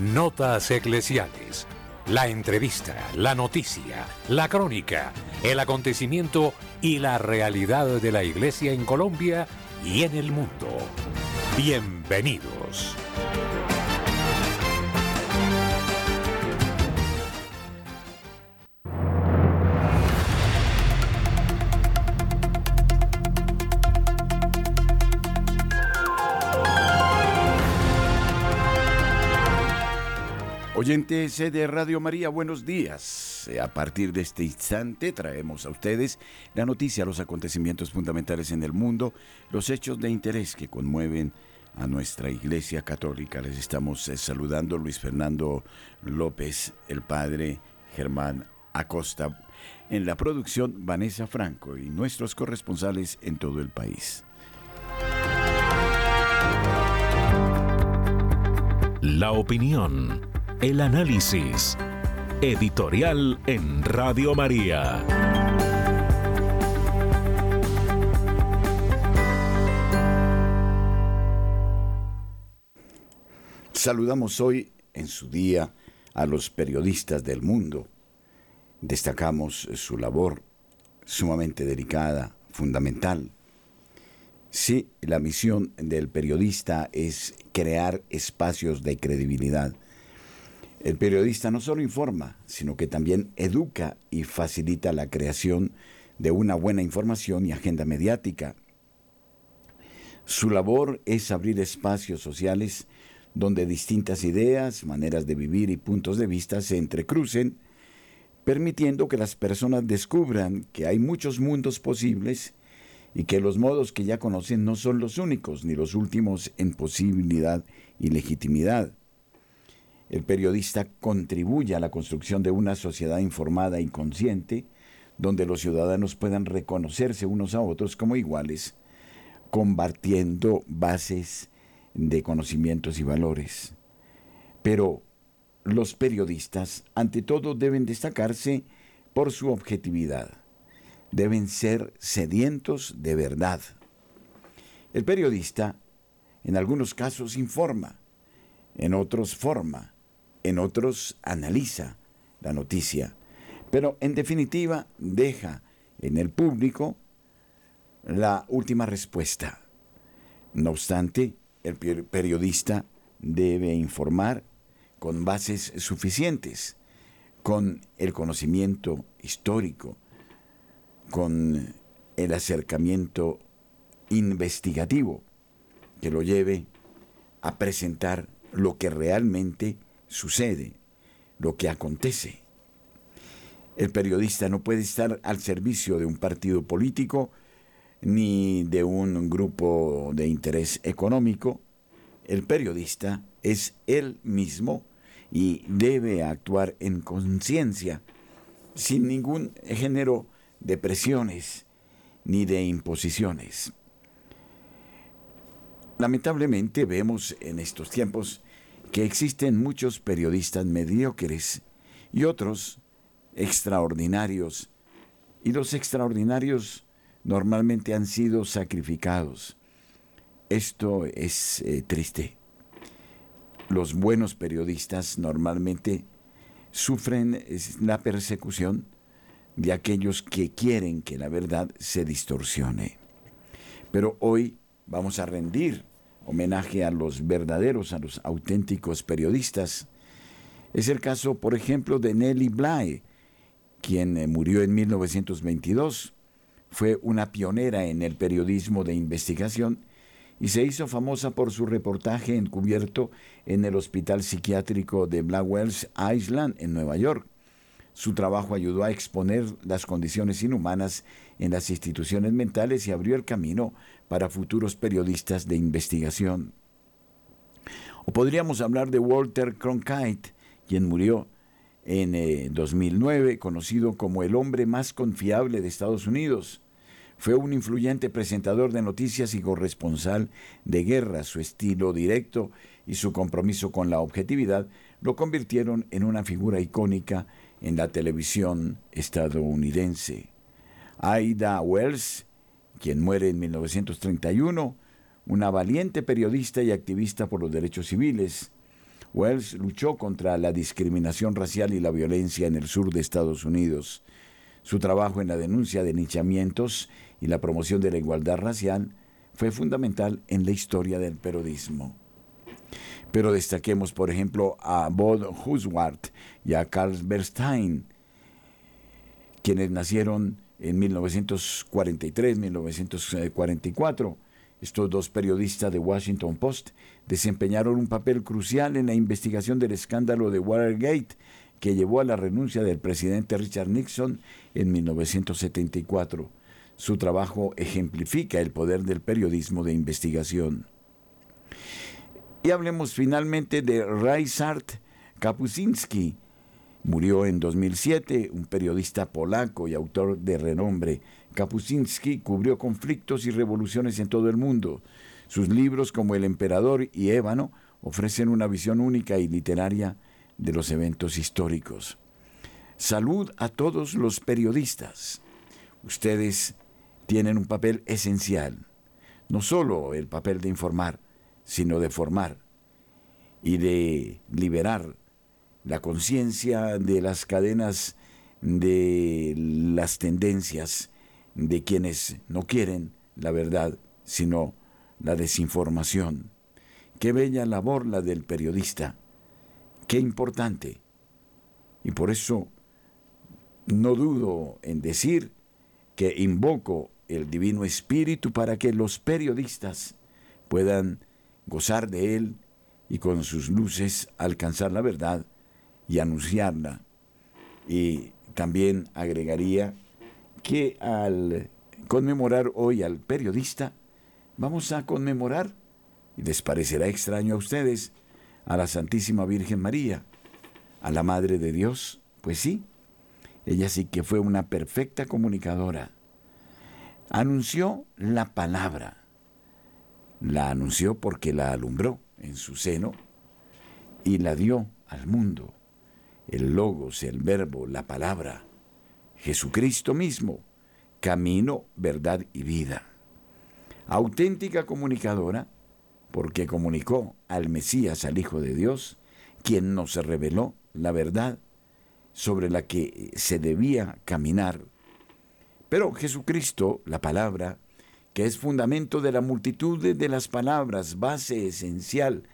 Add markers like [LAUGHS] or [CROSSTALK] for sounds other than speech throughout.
Notas Eclesiales. La entrevista, la noticia, la crónica, el acontecimiento y la realidad de la Iglesia en Colombia y en el mundo. Bienvenidos. Oyentes de Radio María, buenos días. A partir de este instante traemos a ustedes la noticia, los acontecimientos fundamentales en el mundo, los hechos de interés que conmueven a nuestra Iglesia Católica. Les estamos eh, saludando Luis Fernando López, el padre Germán Acosta, en la producción Vanessa Franco y nuestros corresponsales en todo el país. La opinión el análisis. Editorial en Radio María. Saludamos hoy en su día a los periodistas del mundo. Destacamos su labor sumamente delicada, fundamental. Sí, la misión del periodista es crear espacios de credibilidad el periodista no solo informa, sino que también educa y facilita la creación de una buena información y agenda mediática. Su labor es abrir espacios sociales donde distintas ideas, maneras de vivir y puntos de vista se entrecrucen, permitiendo que las personas descubran que hay muchos mundos posibles y que los modos que ya conocen no son los únicos ni los últimos en posibilidad y legitimidad. El periodista contribuye a la construcción de una sociedad informada y consciente, donde los ciudadanos puedan reconocerse unos a otros como iguales, compartiendo bases de conocimientos y valores. Pero los periodistas, ante todo, deben destacarse por su objetividad. Deben ser sedientos de verdad. El periodista, en algunos casos, informa, en otros forma, en otros analiza la noticia, pero en definitiva deja en el público la última respuesta. No obstante, el periodista debe informar con bases suficientes, con el conocimiento histórico, con el acercamiento investigativo que lo lleve a presentar lo que realmente sucede, lo que acontece. El periodista no puede estar al servicio de un partido político ni de un grupo de interés económico. El periodista es él mismo y debe actuar en conciencia, sin ningún género de presiones ni de imposiciones. Lamentablemente vemos en estos tiempos que existen muchos periodistas mediocres y otros extraordinarios, y los extraordinarios normalmente han sido sacrificados. Esto es eh, triste. Los buenos periodistas normalmente sufren la persecución de aquellos que quieren que la verdad se distorsione. Pero hoy vamos a rendir homenaje a los verdaderos, a los auténticos periodistas. Es el caso, por ejemplo, de Nelly Bly, quien eh, murió en 1922. Fue una pionera en el periodismo de investigación y se hizo famosa por su reportaje encubierto en el Hospital Psiquiátrico de Blackwell's Island en Nueva York. Su trabajo ayudó a exponer las condiciones inhumanas en las instituciones mentales y abrió el camino para futuros periodistas de investigación. O podríamos hablar de Walter Cronkite, quien murió en 2009, eh, conocido como el hombre más confiable de Estados Unidos. Fue un influyente presentador de noticias y corresponsal de guerra. Su estilo directo y su compromiso con la objetividad lo convirtieron en una figura icónica en la televisión estadounidense. Aida Wells, quien muere en 1931, una valiente periodista y activista por los derechos civiles. Wells luchó contra la discriminación racial y la violencia en el sur de Estados Unidos. Su trabajo en la denuncia de nichamientos y la promoción de la igualdad racial fue fundamental en la historia del periodismo. Pero destaquemos, por ejemplo, a Bob Huswart y a Carl Bernstein, quienes nacieron en 1943-1944. Estos dos periodistas de Washington Post desempeñaron un papel crucial en la investigación del escándalo de Watergate que llevó a la renuncia del presidente Richard Nixon en 1974. Su trabajo ejemplifica el poder del periodismo de investigación. Y hablemos finalmente de Rysart Kapusinski. Murió en 2007, un periodista polaco y autor de renombre. Kapusinski cubrió conflictos y revoluciones en todo el mundo. Sus libros como El Emperador y Ébano ofrecen una visión única y literaria de los eventos históricos. Salud a todos los periodistas. Ustedes tienen un papel esencial, no solo el papel de informar, sino de formar y de liberar la conciencia de las cadenas de las tendencias de quienes no quieren la verdad, sino la desinformación. Qué bella labor la del periodista, qué importante. Y por eso no dudo en decir que invoco el Divino Espíritu para que los periodistas puedan gozar de Él y con sus luces alcanzar la verdad y anunciarla. Y también agregaría que al conmemorar hoy al periodista, vamos a conmemorar, y les parecerá extraño a ustedes, a la Santísima Virgen María, a la Madre de Dios, pues sí, ella sí que fue una perfecta comunicadora anunció la palabra. La anunció porque la alumbró en su seno y la dio al mundo. El logos, el verbo, la palabra. Jesucristo mismo, camino, verdad y vida. Auténtica comunicadora porque comunicó al Mesías, al Hijo de Dios, quien nos reveló la verdad sobre la que se debía caminar pero Jesucristo, la palabra, que es fundamento de la multitud de las palabras, base esencial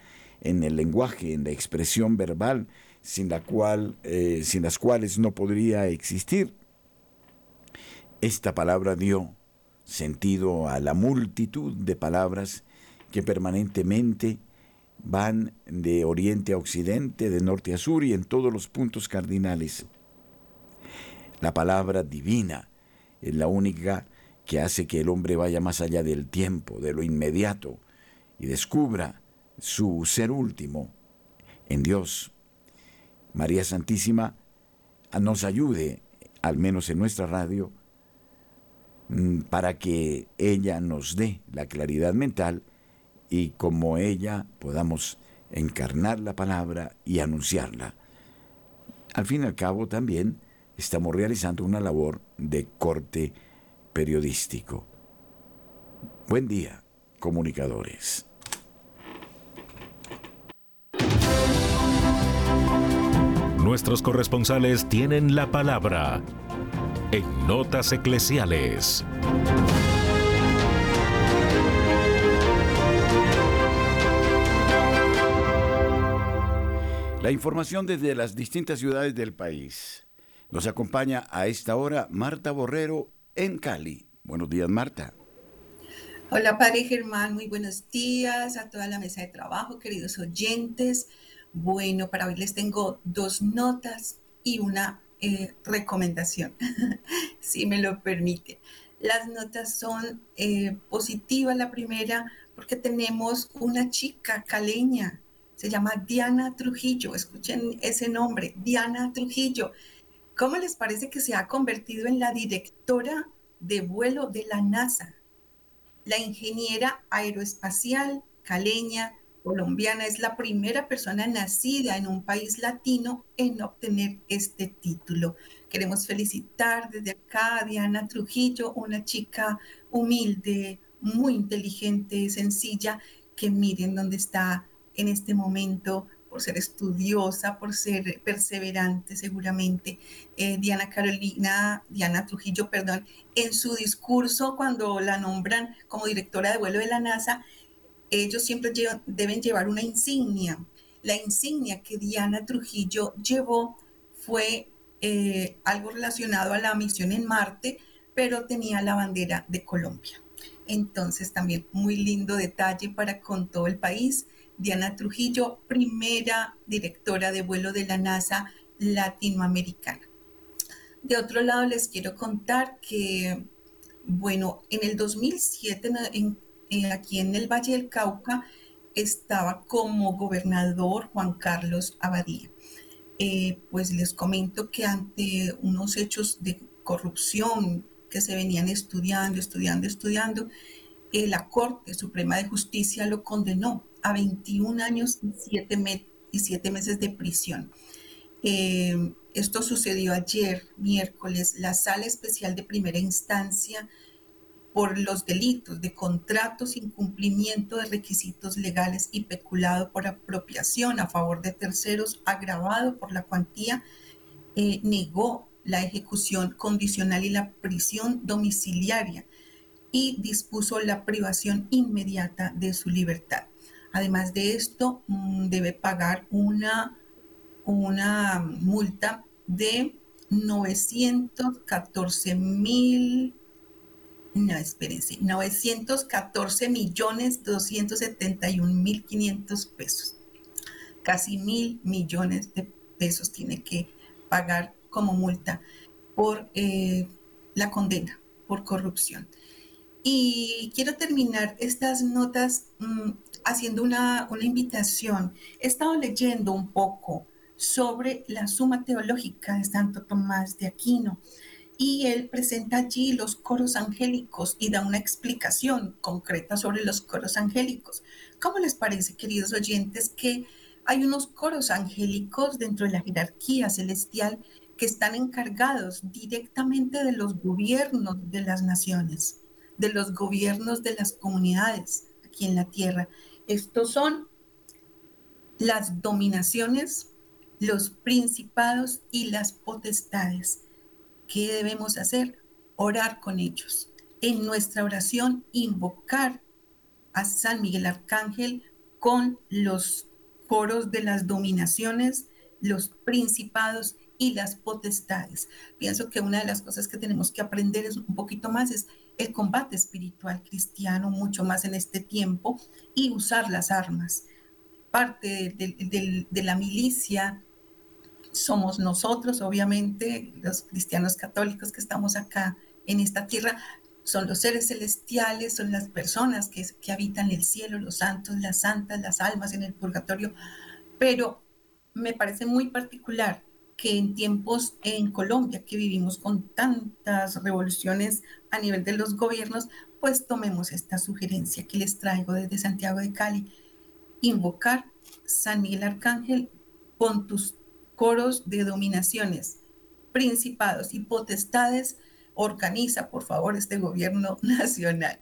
en el lenguaje, en la expresión verbal, sin, la cual, eh, sin las cuales no podría existir. Esta palabra dio sentido a la multitud de palabras que permanentemente van de oriente a occidente, de norte a sur y en todos los puntos cardinales. La palabra divina, es la única que hace que el hombre vaya más allá del tiempo, de lo inmediato, y descubra su ser último en Dios. María Santísima nos ayude, al menos en nuestra radio, mm, para que ella nos dé la claridad mental y como ella podamos encarnar la palabra y anunciarla. Al fin y al cabo también estamos realizando una labor de corte periodístico. Buen día, comunicadores. Nuestros corresponsales tienen la palabra en Notas Eclesiales. La información desde las distintas ciudades del país. Nos acompaña a esta hora Marta Borrero en Cali. Buenos días, Marta. Hola, Padre Germán, muy buenos días a toda la mesa de trabajo, queridos oyentes. Bueno, para hoy les tengo dos notas y una eh, recomendación, [LAUGHS] si me lo permite. Las notas son eh, positivas, la primera, porque tenemos una chica caleña, se llama Diana Trujillo, escuchen ese nombre, Diana Trujillo. ¿Cómo les parece que se ha convertido en la directora de vuelo de la NASA? La ingeniera aeroespacial caleña colombiana es la primera persona nacida en un país latino en obtener este título. Queremos felicitar desde acá a Diana Trujillo, una chica humilde, muy inteligente, sencilla, que miren dónde está en este momento por ser estudiosa, por ser perseverante seguramente. Eh, Diana Carolina, Diana Trujillo, perdón, en su discurso cuando la nombran como directora de vuelo de la NASA, ellos siempre deben llevar una insignia. La insignia que Diana Trujillo llevó fue eh, algo relacionado a la misión en Marte, pero tenía la bandera de Colombia. Entonces también muy lindo detalle para con todo el país. Diana Trujillo, primera directora de vuelo de la NASA latinoamericana. De otro lado, les quiero contar que, bueno, en el 2007, eh, aquí en el Valle del Cauca, estaba como gobernador Juan Carlos Abadía. Eh, pues les comento que ante unos hechos de corrupción que se venían estudiando, estudiando, estudiando, la Corte Suprema de Justicia lo condenó a 21 años y 7, meses de prisión. Eh, esto sucedió ayer, miércoles. La Sala Especial de Primera Instancia por los delitos de contratos, incumplimiento de requisitos legales y peculado por apropiación a favor de terceros, agravado por la cuantía, eh, negó la ejecución condicional y la prisión domiciliaria y dispuso la privación inmediata de su libertad. Además de esto, mm, debe pagar una, una multa de 914 mil, no, espérense, 914 millones 271 mil 500 pesos. Casi mil millones de pesos tiene que pagar como multa por eh, la condena por corrupción. Y quiero terminar estas notas mm, haciendo una, una invitación. He estado leyendo un poco sobre la suma teológica de Santo Tomás de Aquino y él presenta allí los coros angélicos y da una explicación concreta sobre los coros angélicos. ¿Cómo les parece, queridos oyentes, que hay unos coros angélicos dentro de la jerarquía celestial que están encargados directamente de los gobiernos de las naciones, de los gobiernos de las comunidades aquí en la tierra. Estos son las dominaciones, los principados y las potestades. ¿Qué debemos hacer? Orar con ellos. En nuestra oración, invocar a San Miguel Arcángel con los coros de las dominaciones, los principados y las potestades. Pienso que una de las cosas que tenemos que aprender es un poquito más es el combate espiritual cristiano, mucho más en este tiempo, y usar las armas. Parte de, la milicia somos nosotros, obviamente, los cristianos católicos que estamos acá en esta tierra, son los seres celestiales, son las personas que, que habitan el cielo, los santos, las santas, las almas en el purgatorio, pero me parece muy particular que en tiempos en Colombia, que vivimos con tantas revoluciones a nivel de los gobiernos, pues tomemos esta sugerencia que les traigo desde Santiago de Cali. Invocar San Miguel Arcángel con tus coros de dominaciones, principados y potestades. Organiza, por favor, este gobierno [LAUGHS] nacional.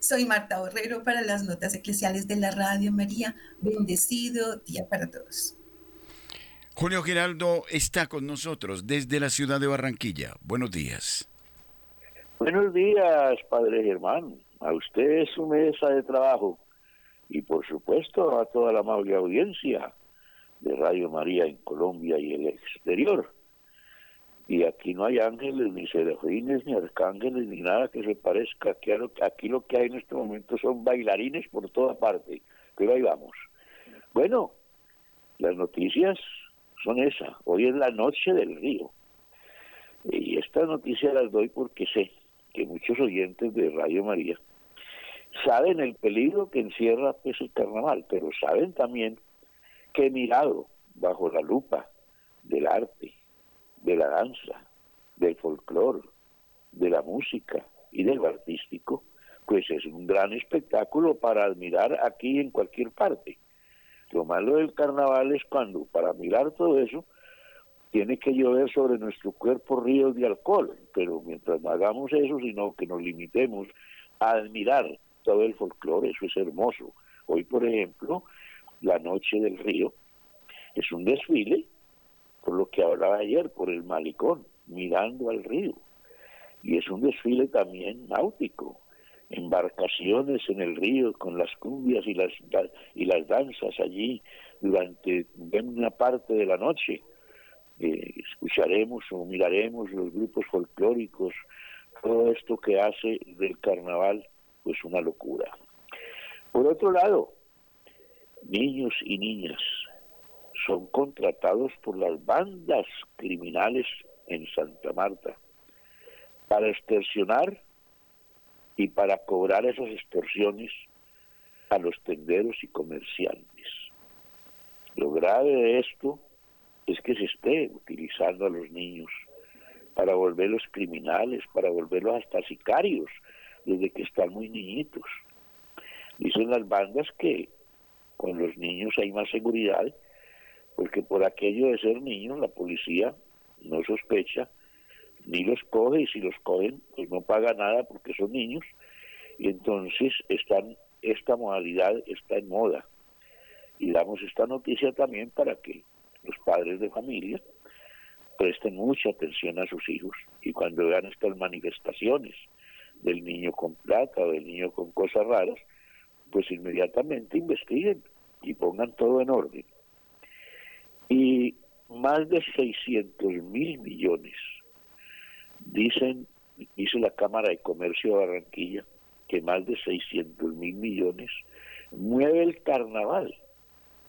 Soy Marta Borrero para las notas eclesiales de la Radio María. Bendecido día para todos. Julio Giraldo está con nosotros desde la ciudad de Barranquilla. Buenos días. Buenos días, Padre Germán. A usted su mesa de trabajo y por supuesto a toda la amable audiencia de Radio María en Colombia y el exterior. Y aquí no hay ángeles, ni serafines, ni arcángeles, ni nada que se parezca. Aquí aquí lo que hay en este momento son bailarines por toda parte. Pero ahí vamos. Bueno, las noticias son esas. Hoy es la noche del río. Y esta noticia las doy porque sé que muchos oyentes de Radio María saben el peligro que encierra pues, el carnaval, pero saben también que mirado bajo la lupa del arte, de la danza, del folclore, de la música y del artístico, pues es un gran espectáculo para admirar aquí en cualquier parte. Lo malo del carnaval es cuando, para mirar todo eso, tiene que llover sobre nuestro cuerpo ríos de alcohol, pero mientras no hagamos eso, sino que nos limitemos a admirar todo el folclore, eso es hermoso. Hoy, por ejemplo, la noche del río Es un desfile, por lo que hablaba ayer, por el malicón, mirando al río. Y es un desfile también náutico, embarcaciones en el río con las cumbias y las, y las danzas allí durante una parte de la noche. Eh, escucharemos o miraremos los grupos folclóricos, todo esto que hace del carnaval pues una locura. Por otro lado, niños y niñas son contratados por las bandas criminales en Santa Marta para extorsionar y para cobrar esas extorsiones a los tenderos y comerciantes. Lo grave de esto es que se esté utilizando a los niños para volverlos criminales, para volverlos hasta sicarios, desde que están muy niñitos. Dicen las bandas que con los niños hay más seguridad, porque por aquello de ser niños la policía no sospecha ni los coge y si los cogen pues no paga nada porque son niños y entonces están esta modalidad está en moda y damos esta noticia también para que los padres de familia presten mucha atención a sus hijos y cuando vean estas manifestaciones del niño con plata o del niño con cosas raras, pues inmediatamente investiguen y pongan todo en orden. Y más de 600 mil millones, dicen, dice la Cámara de Comercio de Barranquilla, que más de 600 mil millones mueve el carnaval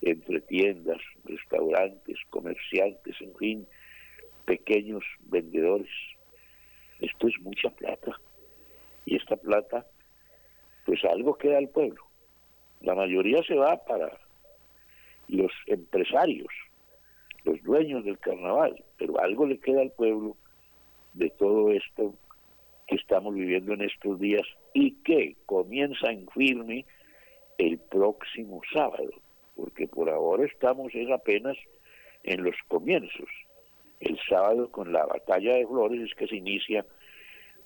entre tiendas, restaurantes, comerciantes, en fin, pequeños vendedores. Esto es mucha plata. Y esta plata, pues algo queda al pueblo. La mayoría se va para los empresarios, los dueños del carnaval, pero algo le queda al pueblo de todo esto que estamos viviendo en estos días y que comienza en firme el próximo sábado, porque por ahora estamos es apenas en los comienzos. El sábado con la batalla de flores es que se inicia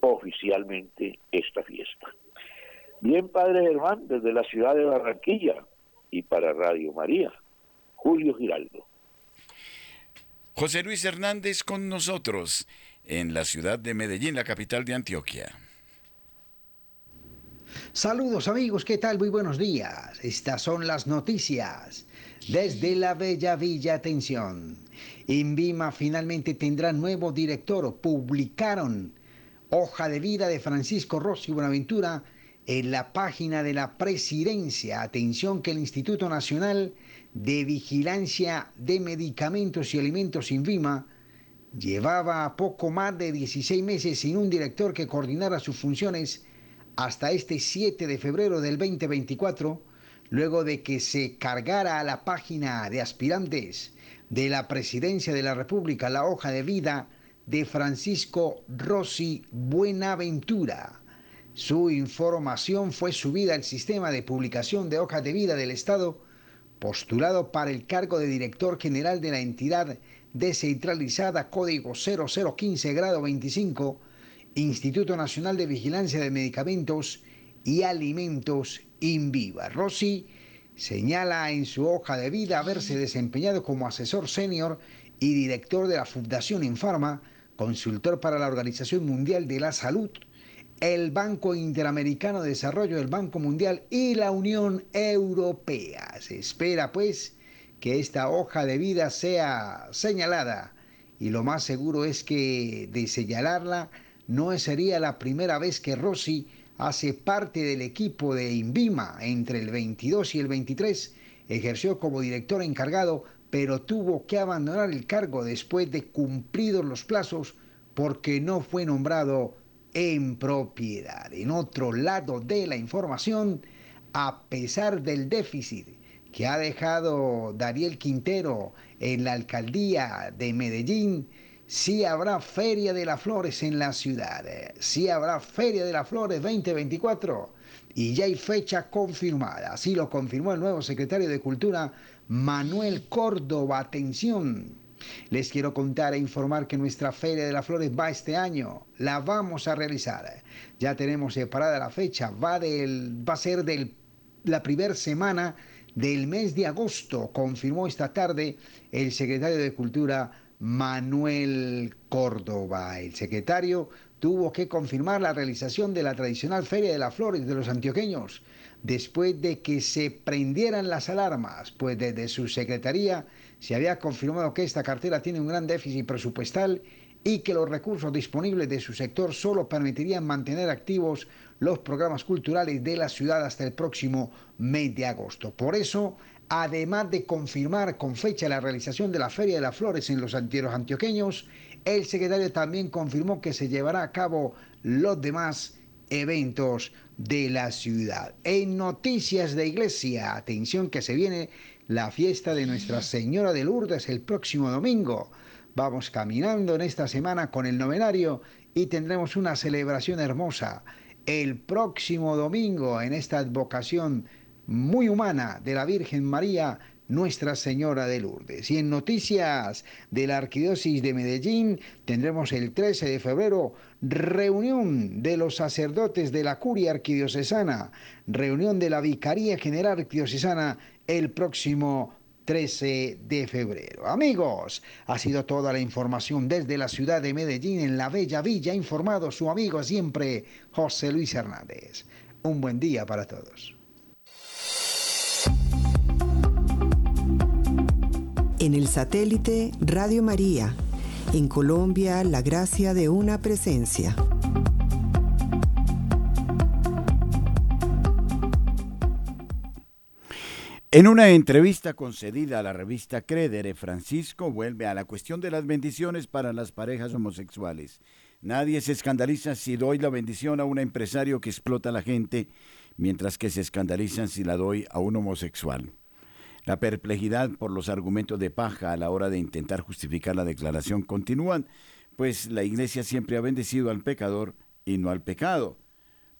oficialmente esta fiesta. Bien, Padre Germán, desde la ciudad de Barranquilla y para Radio María, Julio Giraldo. José Luis Hernández con nosotros en la ciudad de Medellín, la capital de Antioquia. Saludos amigos, ¿qué tal? Muy buenos días. Estas son las noticias desde la bella Villa Atención. Invima finalmente tendrá nuevo director. Publicaron hoja de vida de Francisco Rossi Buenaventura en la página de la presidencia. Atención que el Instituto Nacional de Vigilancia de Medicamentos y Alimentos Invima llevaba poco más de 16 meses sin un director que coordinara sus funciones hasta este 7 de febrero del 2024, luego de que se cargara a la página de aspirantes de la presidencia de la República la hoja de vida de Francisco Rossi Buenaventura. Su información fue subida al sistema de publicación de hojas de vida del Estado, postulado para el cargo de director general de la entidad descentralizada Código 0015 grado 25, Instituto Nacional de Vigilancia de Medicamentos y Alimentos INVIVA. Rossi señala en su hoja de vida haberse desempeñado como asesor senior y director de la Fundación Infarma, consultor para la Organización Mundial de la Salud, el Banco Interamericano de Desarrollo del Banco Mundial y la Unión Europea. Se espera pues que esta hoja de vida sea señalada y lo más seguro es que de señalarla no sería la primera vez que Rossi hace parte del equipo de Invima entre el 22 y el 23, ejerció como director encargado pero tuvo que abandonar el cargo después de cumplidos los plazos porque no fue nombrado en propiedad. En otro lado de la información, a pesar del déficit que ha dejado Dariel Quintero en la alcaldía de Medellín, sí habrá Feria de las Flores en la ciudad. Sí habrá Feria de las Flores 2024 y ya hay fecha confirmada. Así lo confirmó el nuevo secretario de Cultura, Manuel Córdoba. Atención. Les quiero contar e informar que nuestra Feria de las Flores va este año. La vamos a realizar. Ya tenemos separada la fecha. Va, a ser de la primera semana del mes de agosto, confirmó esta tarde el secretario de Cultura Manuel Córdoba. El secretario tuvo que confirmar la realización de la tradicional Feria de las Flores de los antioqueños después de que se prendieran las alarmas, pues desde su secretaría se había confirmado que esta cartera tiene un gran déficit presupuestal y que los recursos disponibles de su sector solo permitirían mantener activos los programas culturales de la ciudad hasta el próximo mes de agosto. Por eso, además de confirmar con fecha la realización de la Feria de las Flores en los antieros antioqueños, el secretario también confirmó que se llevará a cabo los demás eventos de la ciudad. En noticias de iglesia, atención que se viene la fiesta de Nuestra Señora de Lourdes el próximo domingo. Vamos caminando en esta semana con el novenario y tendremos una celebración hermosa el próximo domingo en esta advocación muy humana de la Virgen María, Nuestra Señora de Lourdes. Y en noticias de la Arquidiócesis de Medellín tendremos el 13 de febrero reunión de los sacerdotes de la Curia Arquidiocesana, reunión de la Vicaría General Arquidiocesana el próximo 13 de febrero. Amigos, ha sido toda la información desde la ciudad de Medellín en la Bella Villa, informado su amigo siempre, José Luis Hernández. Un buen día para todos. En el satélite Radio María, en Colombia, la gracia de una presencia. En una entrevista concedida a la revista Credere, Francisco vuelve a la cuestión de las bendiciones para las parejas homosexuales. Nadie se escandaliza si doy la bendición a un empresario que explota a la gente, mientras que se escandalizan si la doy a un homosexual. La perplejidad por los argumentos de paja a la hora de intentar justificar la declaración continúan, pues la Iglesia siempre ha bendecido al pecador y no al pecado.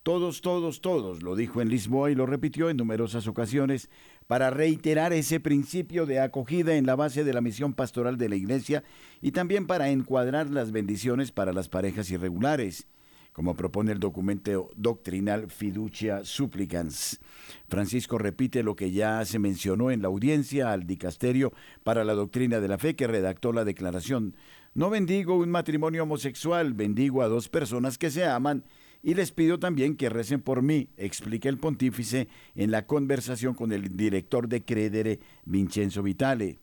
Todos, todos, todos, lo dijo en Lisboa y lo repitió en numerosas ocasiones para reiterar ese principio de acogida en la base de la misión pastoral de la Iglesia y también para encuadrar las bendiciones para las parejas irregulares, como propone el documento doctrinal Fiducia Supplicans. Francisco repite lo que ya se mencionó en la audiencia al dicasterio para la doctrina de la fe que redactó la declaración. No bendigo un matrimonio homosexual, bendigo a dos personas que se aman y les pido también que recen por mí, explica el pontífice en la conversación con el director de Credere, Vincenzo Vitale.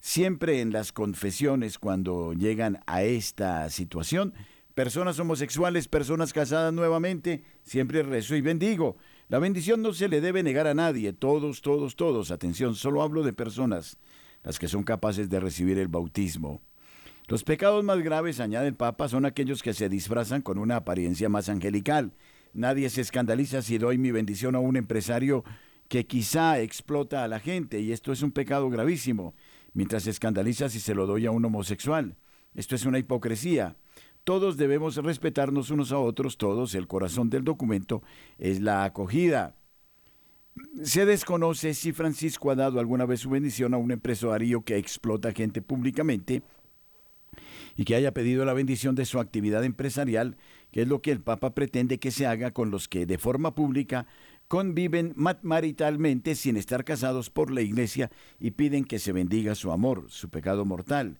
Siempre en las confesiones, cuando llegan a esta situación, personas homosexuales, personas casadas nuevamente, siempre rezo y bendigo. La bendición no se le debe negar a nadie, todos, todos, todos. Atención, solo hablo de personas, las que son capaces de recibir el bautismo. Los pecados más graves, añade el Papa, son aquellos que se disfrazan con una apariencia más angelical. Nadie se escandaliza si doy mi bendición a un empresario que quizá explota a la gente, y esto es un pecado gravísimo, mientras se escandaliza si se lo doy a un homosexual. Esto es una hipocresía. Todos debemos respetarnos unos a otros, todos. El corazón del documento es la acogida. Se desconoce si Francisco ha dado alguna vez su bendición a un empresario que explota gente públicamente y que haya pedido la bendición de su actividad empresarial, que es lo que el Papa pretende que se haga con los que de forma pública conviven maritalmente sin estar casados por la Iglesia y piden que se bendiga su amor, su pecado mortal.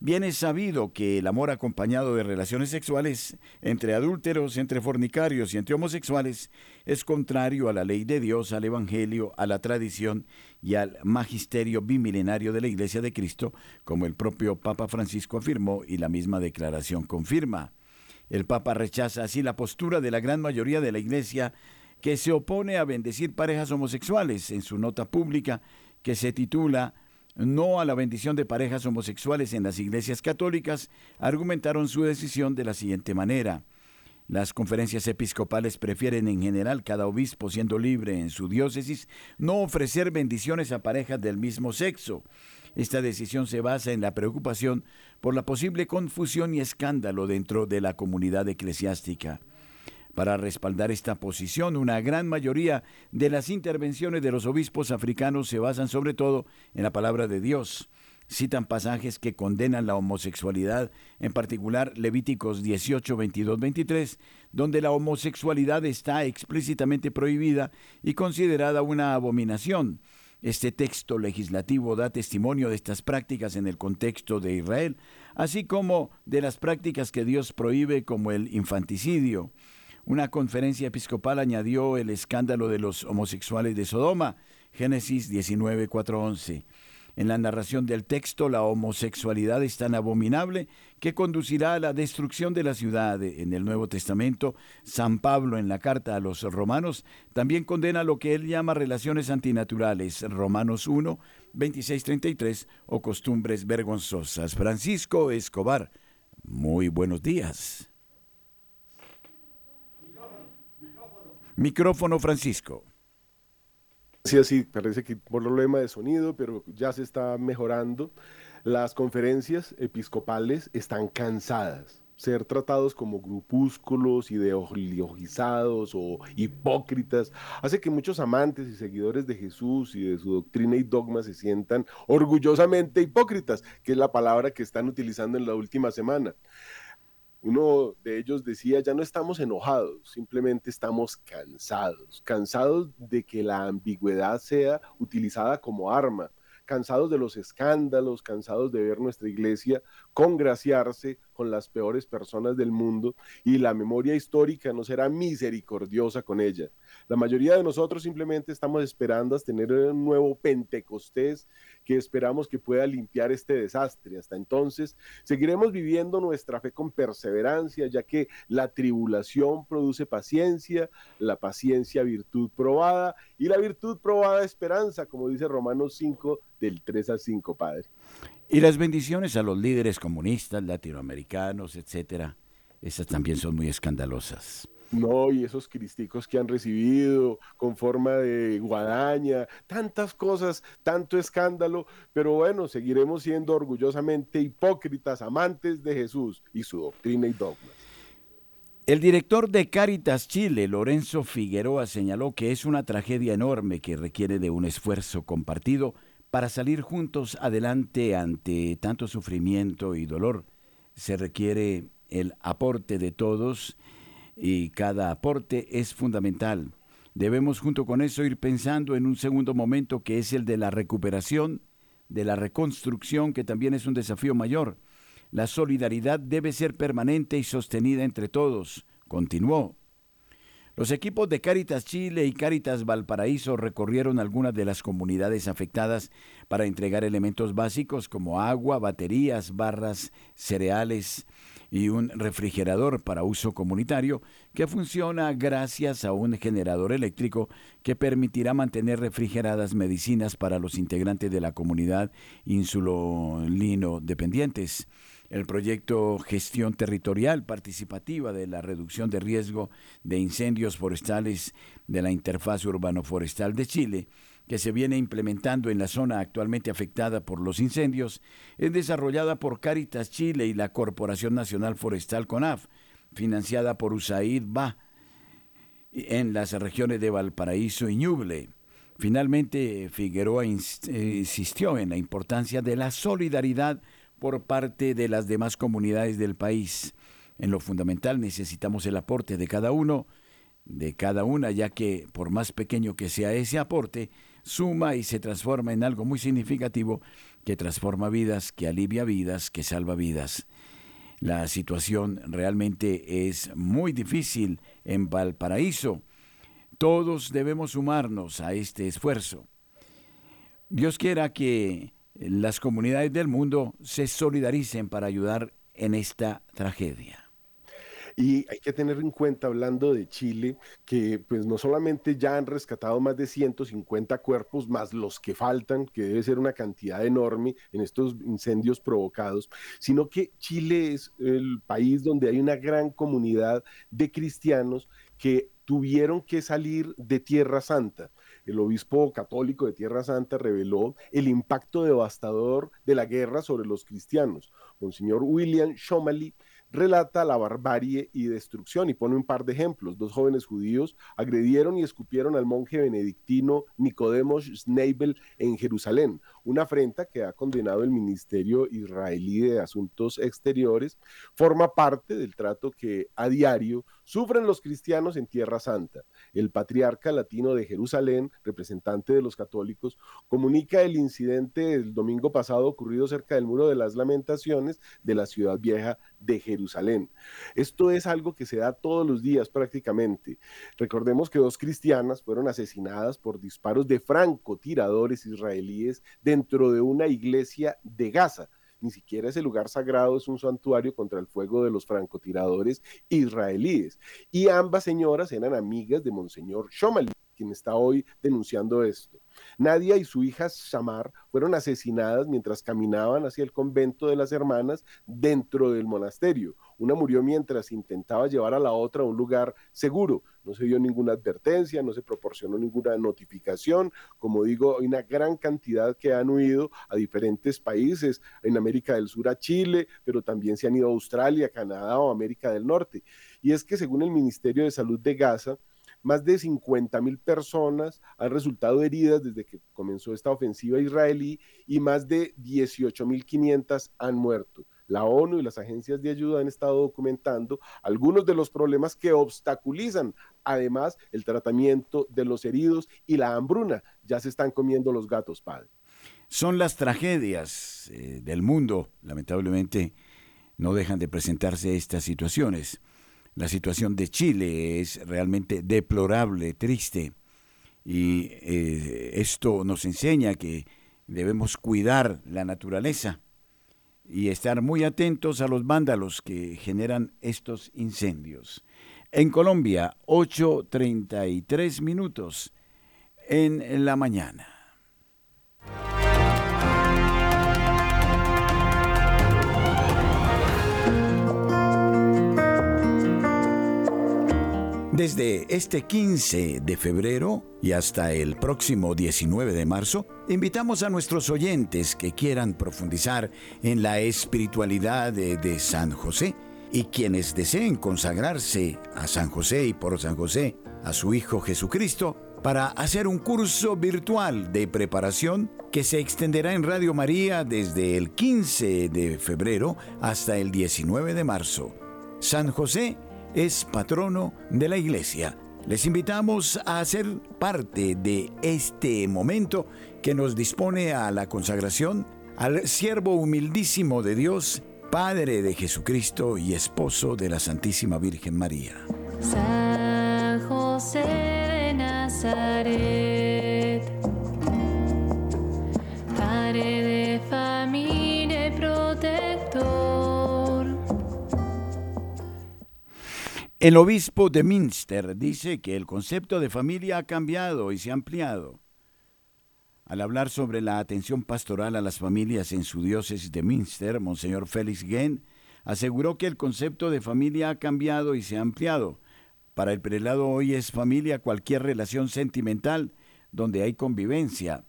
Bien es sabido que el amor acompañado de relaciones sexuales entre adúlteros, entre fornicarios y entre homosexuales es contrario a la ley de Dios, al Evangelio, a la tradición y al magisterio bimilenario de la Iglesia de Cristo, como el propio Papa Francisco afirmó y la misma declaración confirma. El Papa rechaza así la postura de la gran mayoría de la Iglesia que se opone a bendecir parejas homosexuales en su nota pública que se titula no a la bendición de parejas homosexuales en las iglesias católicas, argumentaron su decisión de la siguiente manera. Las conferencias episcopales prefieren en general, cada obispo siendo libre en su diócesis, no ofrecer bendiciones a parejas del mismo sexo. Esta decisión se basa en la preocupación por la posible confusión y escándalo dentro de la comunidad eclesiástica. Para respaldar esta posición, una gran mayoría de las intervenciones de los obispos africanos se basan sobre todo en la palabra de Dios. Citan pasajes que condenan la homosexualidad, en particular Levíticos 18, 22, 23, donde la homosexualidad está explícitamente prohibida y considerada una abominación. Este texto legislativo da testimonio de estas prácticas en el contexto de Israel, así como de las prácticas que Dios prohíbe como el infanticidio. Una conferencia episcopal añadió el escándalo de los homosexuales de Sodoma, Génesis 19, 11. En la narración del texto, la homosexualidad es tan abominable que conducirá a la destrucción de la ciudad. En el Nuevo Testamento, San Pablo en la carta a los romanos también condena lo que él llama relaciones antinaturales, Romanos 1, 26-33, o costumbres vergonzosas. Francisco Escobar, muy buenos días. Micrófono, Francisco. Sí, sí, parece que por problema de sonido, pero ya se está mejorando. Las conferencias episcopales están cansadas. Ser tratados como grupúsculos ideologizados o hipócritas hace que muchos amantes y seguidores de Jesús y de su doctrina y dogma se sientan orgullosamente hipócritas, que es la palabra que están utilizando en la última semana. Uno de ellos decía, ya no estamos enojados, simplemente estamos cansados, cansados de que la ambigüedad sea utilizada como arma, cansados de los escándalos, cansados de ver nuestra iglesia congraciarse con las peores personas del mundo y la memoria histórica no será misericordiosa con ella. La mayoría de nosotros simplemente estamos esperando a tener un nuevo Pentecostés que esperamos que pueda limpiar este desastre. Hasta entonces seguiremos viviendo nuestra fe con perseverancia, ya que la tribulación produce paciencia, la paciencia virtud probada y la virtud probada esperanza, como dice Romanos 5 del 3 al 5, Padre. Y las bendiciones a los líderes comunistas, latinoamericanos, etcétera, esas también son muy escandalosas. No, y esos cristicos que han recibido con forma de guadaña, tantas cosas, tanto escándalo, pero bueno, seguiremos siendo orgullosamente hipócritas, amantes de Jesús y su doctrina y dogmas. El director de Caritas Chile, Lorenzo Figueroa, señaló que es una tragedia enorme que requiere de un esfuerzo compartido para salir juntos adelante ante tanto sufrimiento y dolor, se requiere el aporte de todos y cada aporte es fundamental. Debemos junto con eso ir pensando en un segundo momento que es el de la recuperación, de la reconstrucción, que también es un desafío mayor. La solidaridad debe ser permanente y sostenida entre todos, continuó. Los equipos de Cáritas Chile y Cáritas Valparaíso recorrieron algunas de las comunidades afectadas para entregar elementos básicos como agua, baterías, barras, cereales y un refrigerador para uso comunitario que funciona gracias a un generador eléctrico que permitirá mantener refrigeradas medicinas para los integrantes de la comunidad insulino dependientes el proyecto Gestión Territorial Participativa de la Reducción de Riesgo de Incendios Forestales de la Interfaz Urbano-Forestal de Chile, que se viene implementando en la zona actualmente afectada por los incendios, es desarrollada por Caritas Chile y la Corporación Nacional Forestal CONAF, financiada por USAID BA en las regiones de Valparaíso y Ñuble. Finalmente, Figueroa insistió en la importancia de la solidaridad por parte de las demás comunidades del país. En lo fundamental necesitamos el aporte de cada uno, de cada una, ya que por más pequeño que sea ese aporte, suma y se transforma en algo muy significativo que transforma vidas, que alivia vidas, que salva vidas. La situación realmente es muy difícil en Valparaíso. Todos debemos sumarnos a este esfuerzo. Dios quiera que las comunidades del mundo se solidaricen para ayudar en esta tragedia. Y hay que tener en cuenta, hablando de Chile, que pues no solamente ya han rescatado más de 150 cuerpos, más los que faltan, que debe ser una cantidad enorme en estos incendios provocados, sino que Chile es el país donde hay una gran comunidad de cristianos que tuvieron que salir de Tierra Santa el obispo católico de Tierra Santa reveló el impacto devastador de la guerra sobre los cristianos. Monseñor William Shomali relata la barbarie y destrucción y pone un par de ejemplos. Dos jóvenes judíos agredieron y escupieron al monje benedictino Nicodemos Schneibel en Jerusalén, una afrenta que ha condenado el Ministerio Israelí de Asuntos Exteriores, forma parte del trato que a diario sufren los cristianos en Tierra Santa. El patriarca latino de Jerusalén, representante de los católicos, comunica el incidente del domingo pasado ocurrido cerca del Muro de las Lamentaciones de la ciudad vieja de Jerusalén. Esto es algo que se da todos los días prácticamente. Recordemos que dos cristianas fueron asesinadas por disparos de francotiradores israelíes dentro de una iglesia de Gaza ni siquiera ese lugar sagrado es un santuario contra el fuego de los francotiradores israelíes. Y ambas señoras eran amigas de Monseñor Shomali, quien está hoy denunciando esto. Nadia y su hija Shamar fueron asesinadas mientras caminaban hacia el convento de las hermanas dentro del monasterio. Una murió mientras intentaba llevar a la otra a un lugar seguro. No se dio ninguna advertencia, no se proporcionó ninguna notificación. Como digo, hay una gran cantidad que han huido a diferentes países, en América del Sur a Chile, pero también se han ido a Australia, Canadá o América del Norte. Y es que según el Ministerio de Salud de Gaza, más de 50 mil personas han resultado heridas desde que comenzó esta ofensiva israelí y más de 18 mil 500 han muerto. La ONU y las agencias de ayuda han estado documentando algunos de los problemas que obstaculizan además el tratamiento de los heridos y la hambruna. Ya se están comiendo los gatos, padre. Son las tragedias eh, del mundo, lamentablemente, no dejan de presentarse estas situaciones. La situación de Chile es realmente deplorable, triste, y eh, esto nos enseña que debemos cuidar la naturaleza y estar muy atentos a los vándalos que generan estos incendios. En Colombia, 8.33 minutos en la mañana. Desde este 15 de febrero y hasta el próximo 19 de marzo, invitamos a nuestros oyentes que quieran profundizar en la espiritualidad de, San José y quienes deseen consagrarse a San José y por San José a su Hijo Jesucristo para hacer un curso virtual de preparación que se extenderá en Radio María desde el 15 de febrero hasta el 19 de marzo. San José es patrono de la iglesia. Les invitamos a ser parte de este momento que nos dispone a la consagración al siervo humildísimo de Dios, Padre de Jesucristo y esposo de la Santísima Virgen María. San José de Nazaret, Padre de familia y protector el obispo de Münster dice que el concepto de familia ha cambiado y se ha ampliado. Al hablar sobre la atención pastoral a las familias en su diócesis de Münster, Monseñor Félix Gen aseguró que el concepto de familia ha cambiado y se ha ampliado. Para el prelado hoy es familia cualquier relación sentimental donde hay convivencia,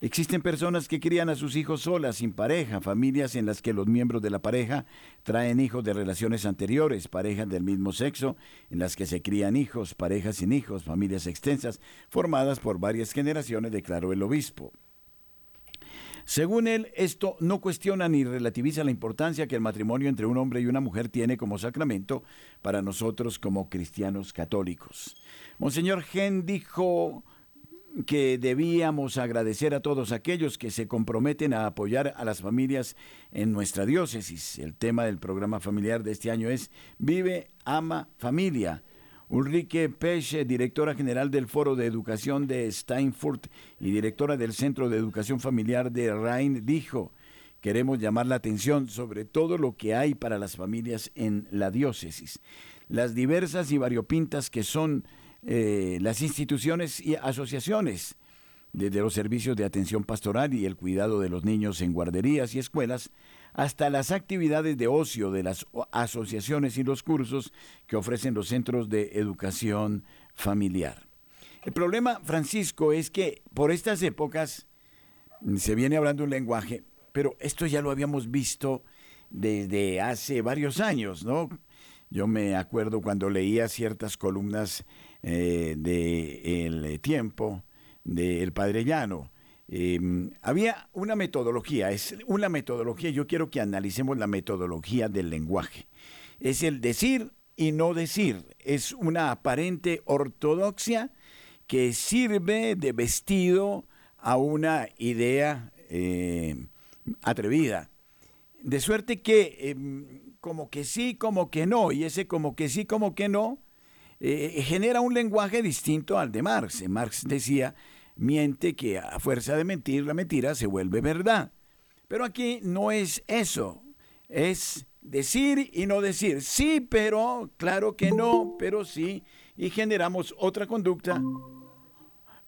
Existen personas que crían a sus hijos solas, sin pareja, familias en las que los miembros de la pareja traen hijos de relaciones anteriores, parejas del mismo sexo, en las que se crían hijos, parejas sin hijos, familias extensas, formadas por varias generaciones, declaró el obispo. Según él, esto no cuestiona ni relativiza la importancia que el matrimonio entre un hombre y una mujer tiene como sacramento para nosotros como cristianos católicos. Monseñor Gen dijo que debíamos agradecer a todos aquellos que se comprometen a apoyar a las familias en nuestra diócesis. El tema del programa familiar de este año es Vive, Ama, Familia. Ulrike Peche, directora general del Foro de Educación de Steinfurt y directora del Centro de Educación Familiar de Rhein, dijo, queremos llamar la atención sobre todo lo que hay para las familias en la diócesis. Las diversas y variopintas que son eh, las instituciones y asociaciones, desde los servicios de atención pastoral y el cuidado de los niños en guarderías y escuelas, hasta las actividades de ocio de las asociaciones y los cursos que ofrecen los centros de educación familiar. El problema, Francisco, es que por estas épocas se viene hablando un lenguaje, pero esto ya lo habíamos visto desde hace varios años, ¿no? Yo me acuerdo cuando leía ciertas columnas eh, de El Tiempo, de El Padre Llano. Em, había una metodología, es una metodología, yo quiero que analicemos la metodología del lenguaje. Es el decir y no decir, es una aparente ortodoxia que sirve de vestido a una idea eh, atrevida. De suerte que em, como que sí, como que no, y ese como que sí, como que no, eh, genera un lenguaje distinto al de Marx. Marx decía, miente que a fuerza de mentir, la mentira se vuelve verdad. Pero aquí no es eso, es decir y no decir. Sí, pero, claro que no, pero sí, y generamos otra conducta,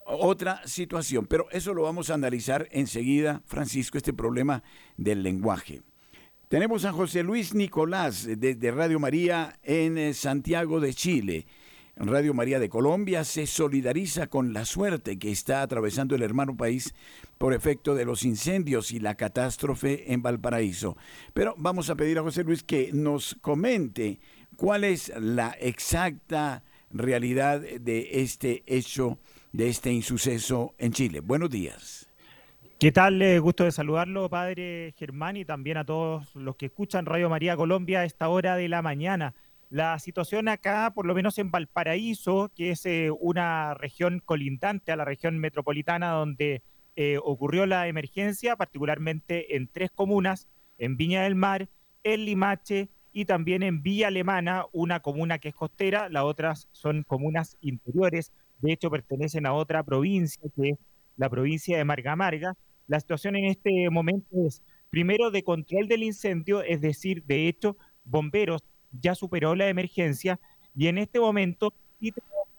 otra situación. Pero eso lo vamos a analizar enseguida, Francisco, este problema del lenguaje. Tenemos a José Luis Nicolás desde Radio María en eh, Santiago de Chile. Radio María de Colombia se solidariza con la suerte que está atravesando el hermano país por efecto de los incendios y la catástrofe en Valparaíso. Pero vamos a pedir a José Luis que nos comente cuál es la exacta realidad de este hecho, de este insuceso en Chile. Buenos días. ¿Qué tal? Eh, gusto de saludarlo, padre Germán, y también a todos los que escuchan Radio María Colombia a esta hora de la mañana. La situación acá, por lo menos en Valparaíso, que es eh, una región colindante a la región metropolitana donde eh, ocurrió la emergencia, particularmente en tres comunas, en Viña del Mar, en Limache y también en Villa Alemana, una comuna que es costera, las otras son comunas interiores, de hecho pertenecen a otra provincia que es la provincia de Marga Marga, la situación en este momento es, primero, de control del incendio, es decir, de hecho, bomberos ya superó la emergencia y en este momento sí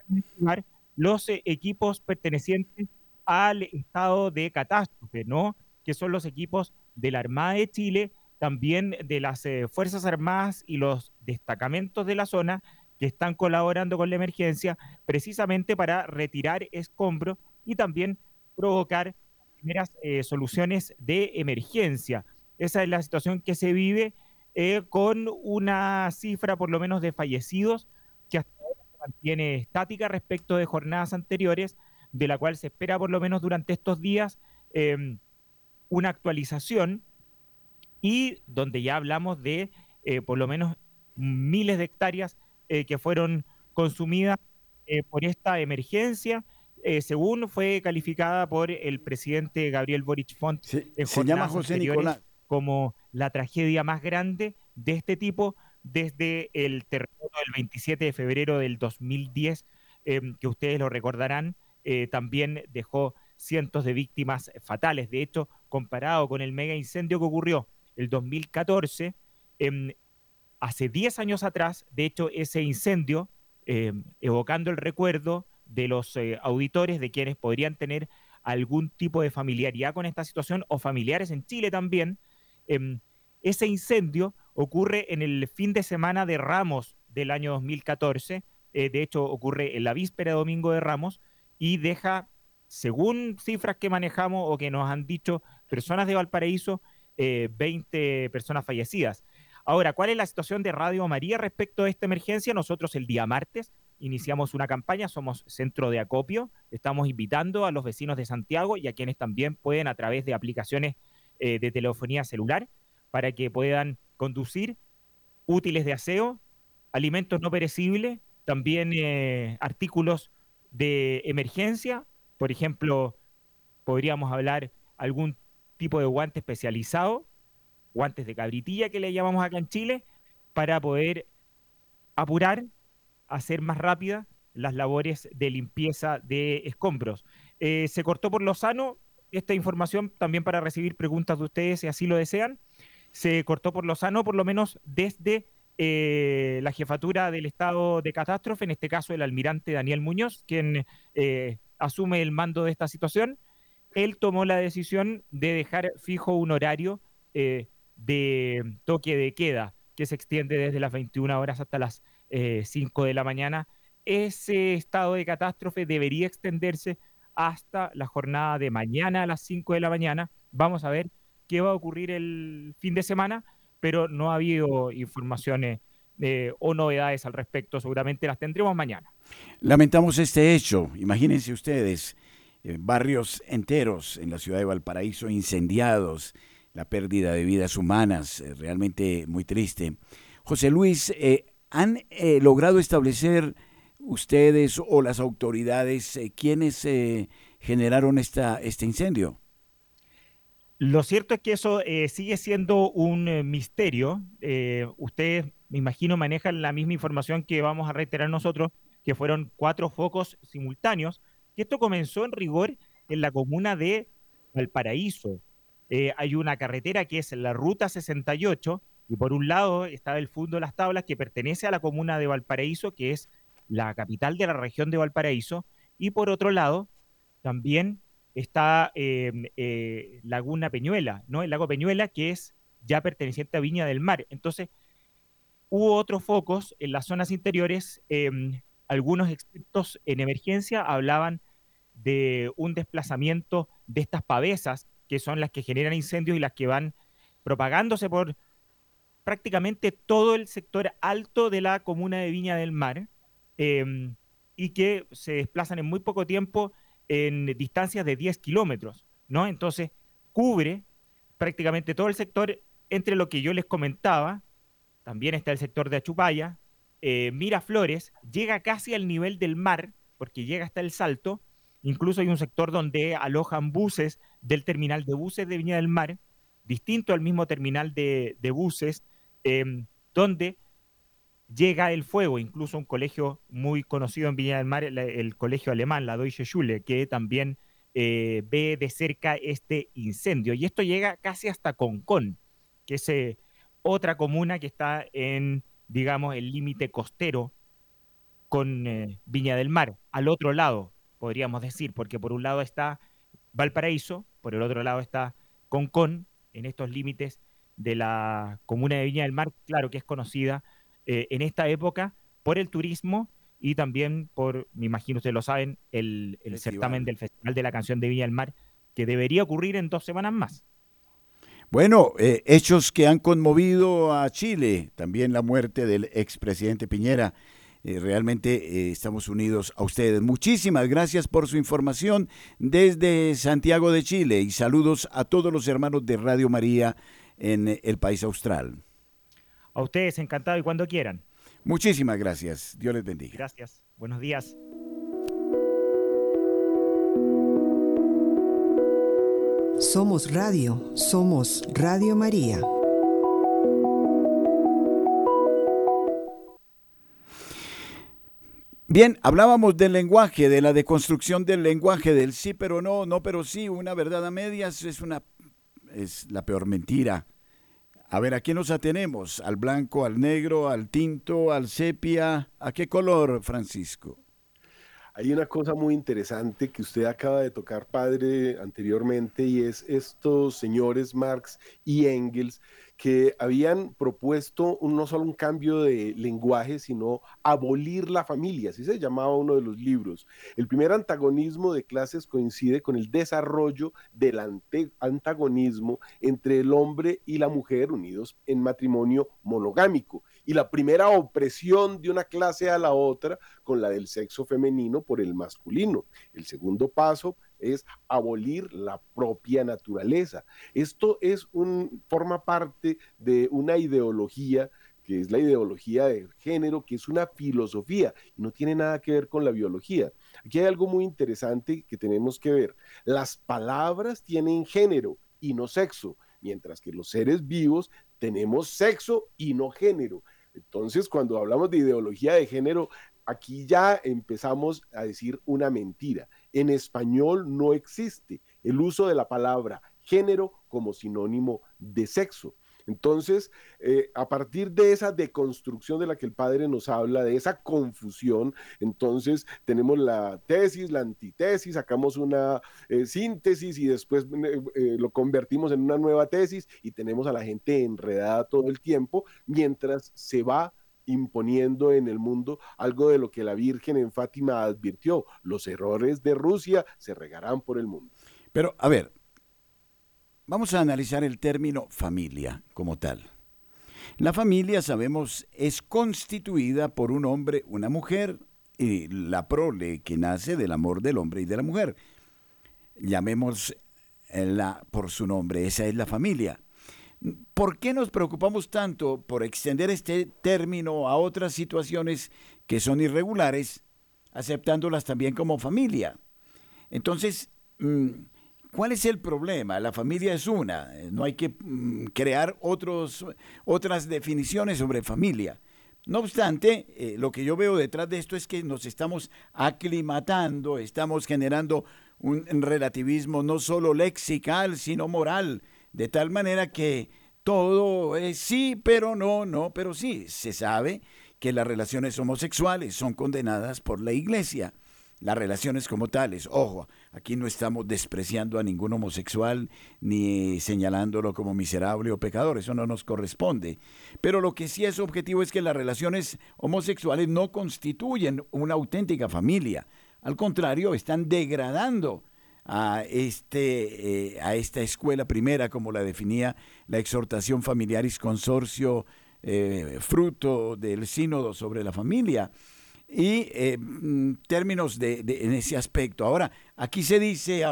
mencionar los eh, equipos pertenecientes al estado de catástrofe, ¿no? Que son los equipos de la Armada de Chile, también de las eh, Fuerzas Armadas y los destacamentos de la zona que están colaborando con la emergencia precisamente para retirar escombros y también provocar primeras eh, soluciones de emergencia. Esa es la situación que se vive eh, con una cifra por lo menos de fallecidos que hasta ahora se mantiene estática respecto de jornadas anteriores, de la cual se espera por lo menos durante estos días em, una actualización y donde ya hablamos de eh, por lo menos miles de hectáreas que fueron consumidas por esta emergencia eh, según fue calificada por el presidente Gabriel Boric Font se, llama José Nicolás como la tragedia más grande de este tipo desde el terremoto del 27 de febrero del 2010, em, que ustedes lo recordarán, eh, también dejó cientos de víctimas fatales. De hecho, comparado con el mega incendio que ocurrió el 2014, em, hace 10 años atrás, de hecho, ese incendio, em, evocando el recuerdo, de los eh, auditores, de quienes podrían tener algún tipo de familiaridad con esta situación o familiares en Chile también. Em, ese incendio ocurre en el fin de semana de Ramos del año 2014, eh, de hecho ocurre en la víspera de Domingo de Ramos y deja, según cifras que manejamos o que nos han dicho personas de Valparaíso, 20 eh, personas fallecidas. Ahora, ¿cuál es la situación de Radio María respecto a esta emergencia? Nosotros el día martes iniciamos una campaña, somos centro de acopio, estamos invitando a los vecinos de Santiago y a quienes también pueden a través de aplicaciones eh, de telefonía celular para que puedan conducir útiles de aseo, alimentos no perecibles, también eh, artículos de emergencia, por ejemplo, podríamos hablar algún tipo de guante especializado, guantes de cabritilla que le llamamos acá en Chile, para poder apurar hacer más rápida las labores de limpieza de escombros. Eh, se cortó por lo sano esta información también para recibir preguntas de ustedes si así lo desean. Se cortó por lo sano, por lo menos desde eh, la jefatura del estado de catástrofe, en este caso el almirante Daniel Muñoz, quien eh, asume el mando de esta situación. Él tomó la decisión de dejar fijo un horario de toque de queda que se extiende desde las 21 horas hasta las 5 eh, de la mañana, ese estado de catástrofe debería extenderse hasta la jornada de mañana a las 5 de la mañana. Vamos a ver qué va a ocurrir el fin de semana, pero no ha habido informaciones eh, o novedades al respecto. Seguramente las tendremos mañana. Lamentamos este hecho. Imagínense ustedes, eh, barrios enteros en la ciudad de Valparaíso incendiados, la pérdida de vidas humanas, eh, realmente muy triste. José Luis, ¿han logrado establecer ustedes o las autoridades quiénes generaron esta, este incendio? Lo cierto es que eso sigue siendo un misterio. ustedes me imagino manejan la misma información que vamos a reiterar nosotros, que fueron cuatro focos simultáneos, esto comenzó en rigor en la comuna de Valparaíso. Eh, hay una carretera que es la Ruta 68, y por un lado está el Fundo de las Tablas, que pertenece a la comuna de Valparaíso, que es la capital de la región de Valparaíso, y por otro lado también está em, eh, Laguna Peñuela, ¿no? El lago Peñuela, que es ya perteneciente a Viña del Mar. Entonces, Hubo otros focos en las zonas interiores. Em, algunos expertos en emergencia hablaban de un desplazamiento de estas pavesas, que son las que generan incendios y las que van propagándose por prácticamente todo el sector alto de la comuna de Viña del Mar em, y que se desplazan en muy poco tiempo en distancias de 10 kilómetros, ¿no? Entonces, cubre prácticamente todo el sector entre lo que yo les comentaba, también está el sector de Achupaya, eh, Miraflores, llega casi al nivel del mar, porque llega hasta el Salto, incluso hay un sector donde alojan buses del terminal de buses de Viña del Mar, distinto al mismo terminal de, buses, em, donde llega el fuego, incluso un colegio muy conocido en Viña del Mar, el, colegio alemán, la Deutsche Schule, que también eh, ve de cerca este incendio. Y esto llega casi hasta Concón, que es otra comuna que está en, digamos, el límite costero con eh, Viña del Mar, al otro lado, podríamos decir, porque por un lado está Valparaíso, por el otro lado está Concón, en estos límites de la comuna de Viña del Mar, claro que es conocida eh, en esta época por el turismo y también por, me imagino ustedes lo saben, el, el certamen del Festival de la Canción de Viña del Mar, que debería ocurrir en dos semanas más. Bueno, eh, hechos que han conmovido a Chile, también la muerte del expresidente Piñera. Eh, realmente eh, estamos unidos a ustedes. Muchísimas gracias por su información desde Santiago de Chile y saludos a todos los hermanos de Radio María en el país austral. A ustedes, encantado y cuando quieran. Muchísimas gracias. Dios les bendiga. Gracias. Buenos días. Somos Radio, somos Radio María. Bien, hablábamos del lenguaje, de la deconstrucción del lenguaje, del sí pero no, no pero sí, una verdad a medias es una es la peor mentira. A ver, ¿a qué nos atenemos? ¿Al blanco, al negro, al tinto, al sepia? ¿A qué color, Francisco? Hay una cosa muy interesante que usted acaba de tocar, padre, anteriormente, y es estos señores Marx y Engels que habían propuesto no solo un cambio de lenguaje, sino abolir la familia, así se llamaba uno de los libros. El primer antagonismo de clases coincide con el desarrollo del antagonismo entre el hombre y la mujer unidos en matrimonio monogámico y la primera opresión de una clase a la otra con la del sexo femenino por el masculino. El segundo paso es abolir la propia naturaleza. Esto es un, forma parte de una ideología que es la ideología de género, que es una filosofía y no tiene nada que ver con la biología. Aquí hay algo muy interesante que tenemos que ver. Las palabras tienen género y no sexo, mientras que los seres vivos tenemos sexo y no género. Entonces, cuando hablamos de ideología de género, aquí ya empezamos a decir una mentira. En español no existe el uso de la palabra género como sinónimo de sexo. Entonces, eh, a partir de esa deconstrucción de la que el padre nos habla, de esa confusión, entonces tenemos la tesis, la antitesis, sacamos una eh, síntesis y después eh, lo convertimos en una nueva tesis y tenemos a la gente enredada todo el tiempo mientras se va imponiendo en el mundo algo de lo que la Virgen en Fátima advirtió, los errores de Rusia se regarán por el mundo. Pero, a ver, vamos a analizar el término familia como tal. La familia, sabemos, es constituida por un hombre, una mujer y la prole que nace del amor del hombre y de la mujer. Llamemos la por su nombre, esa es la familia. ¿Por qué nos preocupamos tanto por extender este término a otras situaciones que son irregulares, aceptándolas también como familia? Entonces, mm, ¿cuál es el problema? La familia es una, no hay que mm, crear otros, otras definiciones sobre familia. No obstante, eh, lo que yo veo detrás de esto es que nos estamos aclimatando, estamos generando un relativismo no solo lexical, sino moral de tal manera que todo es sí, pero no, no, pero sí. Se sabe que las relaciones homosexuales son condenadas por la iglesia. Las relaciones como tales, ojo, aquí no estamos despreciando a ningún homosexual ni señalándolo como miserable o pecador, eso no nos corresponde. Pero lo que sí es objetivo es que las relaciones homosexuales no constituyen una auténtica familia. Al contrario, están degradando a, este, eh, a esta escuela primera, como la definía la exhortación familiaris consorcio, eh, fruto del sínodo sobre la familia. Y eh, mm, términos de, en ese aspecto. Ahora, aquí se dice,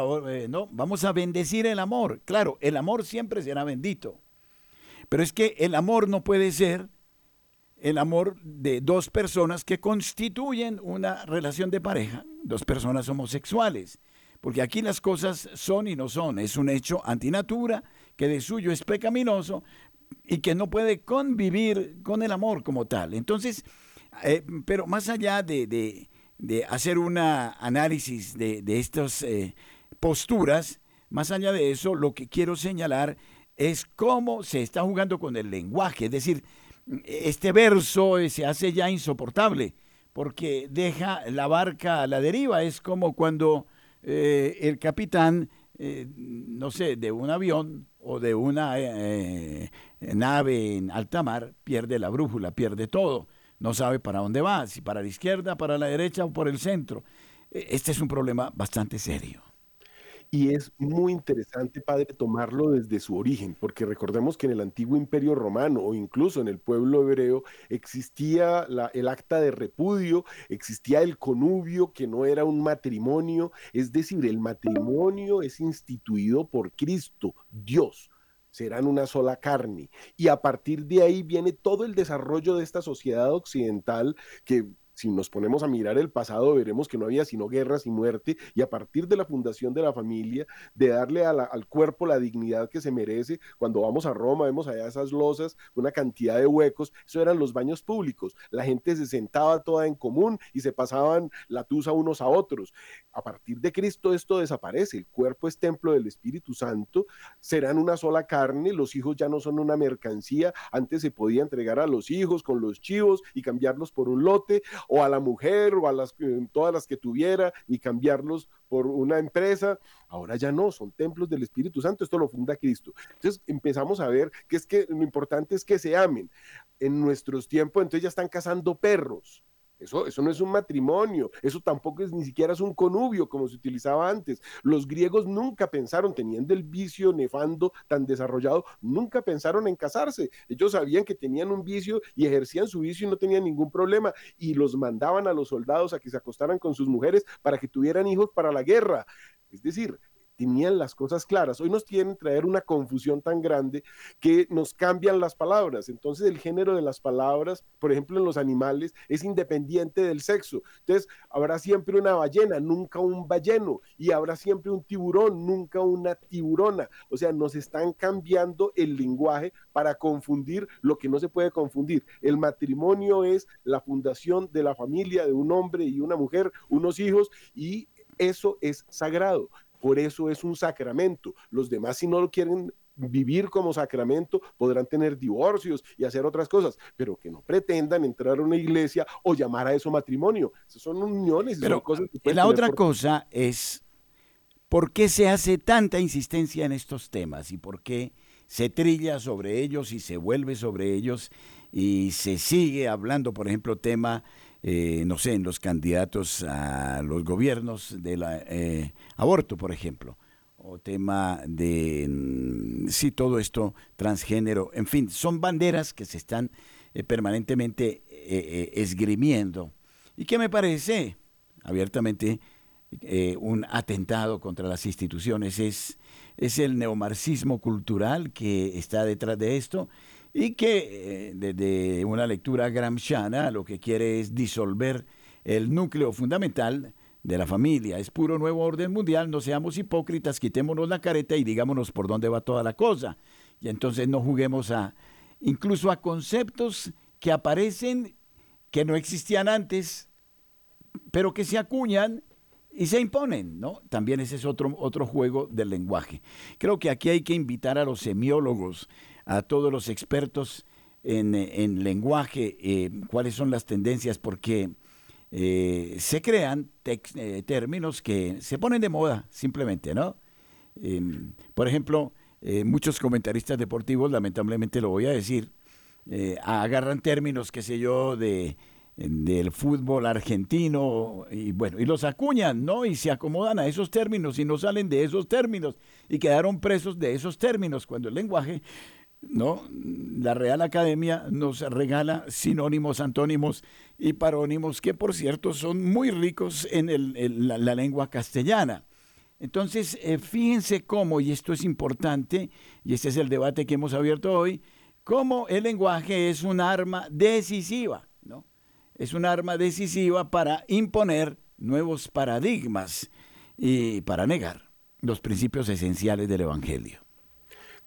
no, vamos a bendecir el amor. Claro, el amor siempre será bendito. Pero es que el amor no puede ser el amor de dos personas que constituyen una relación de pareja, dos personas homosexuales porque aquí las cosas son y no son. Es un hecho antinatura que de suyo es pecaminoso y que no puede convivir con el amor como tal. Entonces, eh, pero más allá de, hacer un análisis de, estas eh, posturas, más allá de eso, lo que quiero señalar es cómo se está jugando con el lenguaje. Es decir, este verso se hace ya insoportable porque deja la barca a la deriva. Es como cuando eh, el capitán, eh, no sé, de un avión o de una eh, nave en alta mar, pierde la brújula, pierde todo. No sabe para dónde va, si para la izquierda, para la derecha o por el centro. E, este es un problema bastante serio. Y es muy interesante, padre, tomarlo desde su origen, porque recordemos que en el antiguo imperio romano o incluso en el pueblo hebreo existía el acta de repudio, existía el conubio, que no era un matrimonio, es decir, el matrimonio es instituido por Cristo, Dios serán una sola carne. Y a partir de ahí viene todo el desarrollo de esta sociedad occidental que si nos ponemos a mirar el pasado, veremos que no había sino guerras y muerte, y a partir de la fundación de la familia, de darle al cuerpo la dignidad que se merece, cuando vamos a Roma, vemos allá esas losas, una cantidad de huecos, eso eran los baños públicos, la gente se sentaba toda en común y se pasaban la tusa unos a otros. A partir de Cristo esto desaparece, el cuerpo es templo del Espíritu Santo, serán una sola carne, los hijos ya no son una mercancía, antes se podía entregar a los hijos con los chivos y cambiarlos por un lote, o a la mujer o a las, eh, todas las que tuviera y cambiarlos por una empresa. Ahora ya no, son templos del Espíritu Santo, esto lo funda Cristo. Entonces empezamos a ver que es que lo importante es que se amen. En nuestros tiempos entonces ya están cazando perros eso, no es un matrimonio, eso tampoco es ni siquiera es un conubio como se utilizaba antes. Los griegos nunca pensaron, teniendo el vicio nefando tan desarrollado, nunca pensaron en casarse. Ellos sabían que tenían un vicio y ejercían su vicio y no tenían ningún problema. Y los mandaban a los soldados a que se acostaran con sus mujeres para que tuvieran hijos para la guerra. Es decir, tenían las cosas claras. Hoy nos quieren traer una confusión tan grande que nos cambian las palabras. Entonces el género de las palabras, por ejemplo, en los animales, es independiente del sexo. Entonces habrá siempre una ballena, nunca un balleno. Y habrá siempre un tiburón, nunca una tiburona. O sea, nos están cambiando el lenguaje para confundir lo que no se puede confundir. El matrimonio es la fundación de la familia de un hombre y una mujer, unos hijos, y eso es sagrado. Por eso es un sacramento. Los demás, si no lo quieren vivir como sacramento, podrán tener divorcios y hacer otras cosas, pero que no pretendan entrar a una iglesia o llamar a eso matrimonio. Esas son uniones y son cosas que La otra cosa es, ¿por qué se hace tanta insistencia en estos temas y por qué se trilla sobre ellos y se vuelve sobre ellos y se sigue hablando, por ejemplo, tema eh, no sé, en los candidatos a los gobiernos del eh, aborto, por ejemplo, o tema de, mm, sí, todo esto, transgénero, en fin, son banderas que se están eh, permanentemente esgrimiendo y que me parece abiertamente un atentado contra las instituciones. Es, es el neomarxismo cultural que está detrás de esto y que desde una lectura gramsciana lo que quiere es disolver el núcleo fundamental de la familia. Es puro nuevo orden mundial, no seamos hipócritas, quitémonos la careta y digámonos por dónde va toda la cosa. Y entonces no juguemos a incluso a conceptos que aparecen que no existían antes, pero que se acuñan y se imponen, ¿no? También ese es otro, otro juego del lenguaje. Creo que aquí hay que invitar a los semiólogos, a todos los expertos en, en lenguaje, eh, cuáles son las tendencias, porque eh, se crean eh, términos que se ponen de moda simplemente, ¿no? Em, por ejemplo, muchos comentaristas deportivos, lamentablemente lo voy a decir, agarran términos, qué sé yo, de, del fútbol argentino y bueno, y los acuñan, ¿no? Y se acomodan a esos términos y no salen de esos términos y quedaron presos de esos términos cuando el lenguaje ¿no? La Real Academia nos regala sinónimos, antónimos y parónimos que, por cierto, son muy ricos en, la, lengua castellana. Entonces, eh, fíjense cómo, y esto es importante, y este es el debate que hemos abierto hoy, cómo el lenguaje es un arma decisiva, ¿no? Es un arma decisiva para imponer nuevos paradigmas y para negar los principios esenciales del Evangelio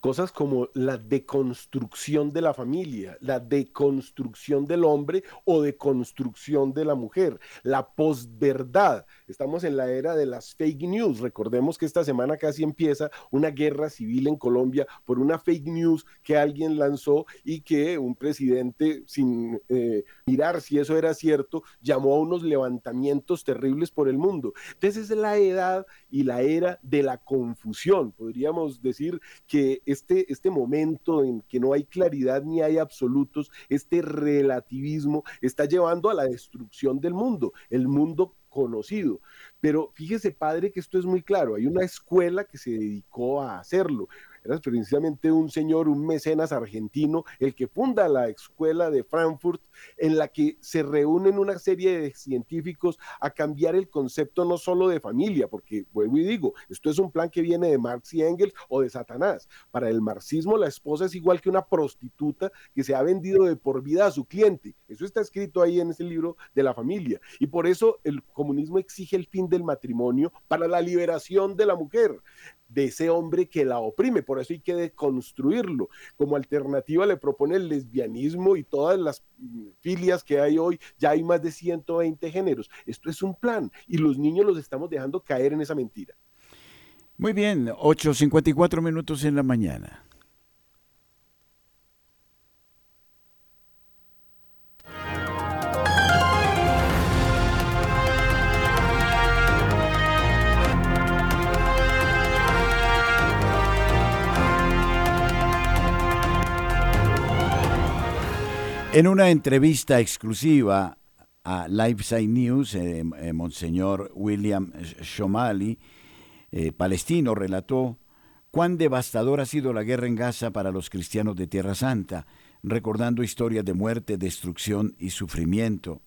cosas como la deconstrucción de la familia, la deconstrucción del hombre o deconstrucción de la mujer, la posverdad. Estamos en la era de las fake news. Recordemos que esta semana casi empieza una guerra civil en Colombia por una fake news que alguien lanzó y que un presidente, sin eh, mirar si eso era cierto, llamó a unos levantamientos terribles por el mundo. Entonces es la edad y la era de la confusión. Podríamos decir que este, este momento en que no hay claridad ni hay absolutos, este relativismo está llevando a la destrucción del mundo, el mundo conocido. Pero fíjese, padre, que esto es muy claro. Hay una escuela que se dedicó a hacerlo era precisamente un señor, un mecenas argentino, el que funda la escuela de Frankfurt, en la que se reúnen una serie de científicos a cambiar el concepto no solo de familia, porque vuelvo y digo, esto es un plan que viene de Marx y Engels o de Satanás. Para el marxismo, la esposa es igual que una prostituta que se ha vendido de por vida a su cliente. Eso está escrito ahí en ese libro de la familia. Y por eso el comunismo exige el fin del matrimonio para la liberación de la mujer de ese hombre que la oprime. Por eso hay que deconstruirlo. Como alternativa le propone el lesbianismo y todas las mm, filias que hay hoy. Ya hay más de 120 géneros. Esto es un plan y los niños los estamos dejando caer en esa mentira. Muy bien, 8.54 minutos en la mañana. En una entrevista exclusiva a Lifeside News, eh, eh, Monseñor William Shomali, eh, palestino, relató cuán devastadora ha sido la guerra en Gaza para los cristianos de Tierra Santa, recordando historias de muerte, destrucción y sufrimiento.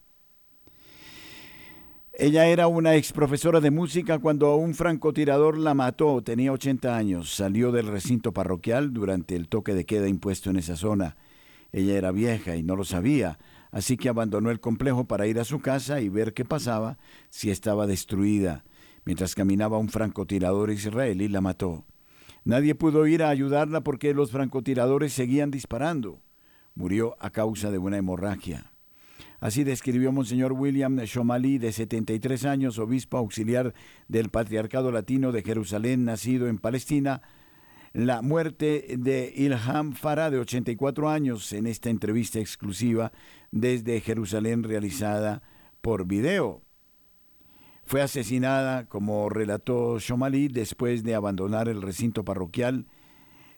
Ella era una ex profesora de música cuando un francotirador la mató, tenía 80 años, salió del recinto parroquial durante el toque de queda impuesto en esa zona ella era vieja y no lo sabía, así que abandonó el complejo para ir a su casa y ver qué pasaba si estaba destruida. Mientras caminaba un francotirador israelí la mató. Nadie pudo ir a ayudarla porque los francotiradores seguían disparando. Murió a causa de una hemorragia. Así describió Monseñor William Shomali, de 73 años, obispo auxiliar del Patriarcado Latino de Jerusalén, nacido en Palestina, la muerte de Ilham Farah, de 84 años, en esta entrevista exclusiva desde Jerusalén realizada por video. Fue asesinada, como relató Shomali, después de abandonar el recinto parroquial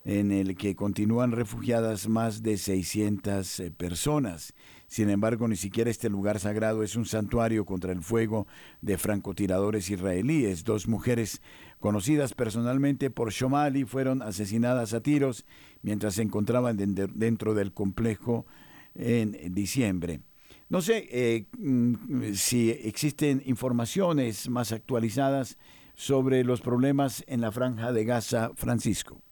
en el que continúan refugiadas más de 600 eh, personas. Sin embargo, ni siquiera este lugar sagrado es un santuario contra el fuego de francotiradores israelíes. Dos mujeres conocidas personalmente por Shomali fueron asesinadas a tiros mientras se encontraban dentro del complejo en diciembre. No sé eh, mm, si existen informaciones más actualizadas sobre los problemas en la franja de Gaza, Francisco.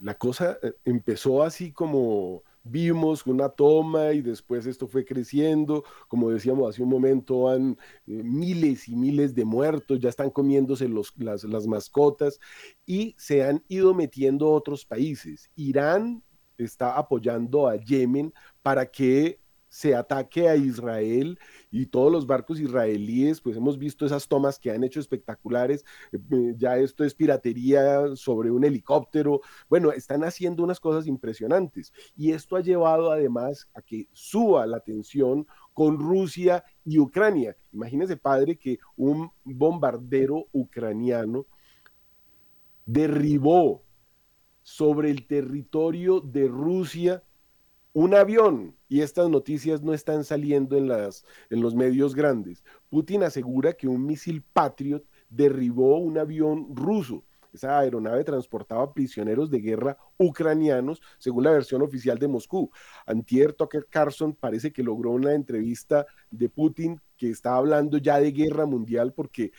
La cosa eh, empezó así como vimos una toma y después esto fue creciendo, como decíamos hace un momento, han eh, miles y miles de muertos, ya están comiéndose los, las, las mascotas y se han ido metiendo otros países. Irán está apoyando a Yemen para que se ataque a Israel y todos los barcos israelíes, pues hemos visto esas tomas que han hecho espectaculares, eh, eh, ya esto es piratería sobre un helicóptero, bueno, están haciendo unas cosas impresionantes. Y esto ha llevado además a que suba la tensión con Rusia y Ucrania. Imagínese, padre, que un bombardero ucraniano derribó sobre el territorio de Rusia un avión, y estas noticias no están saliendo en, las, en los medios grandes. Putin asegura que un misil Patriot derribó un avión ruso. Esa aeronave transportaba prisioneros de guerra ucranianos, según la versión oficial de Moscú. Antier Tucker Carlson parece que logró una entrevista de Putin que está hablando ya de guerra mundial porque,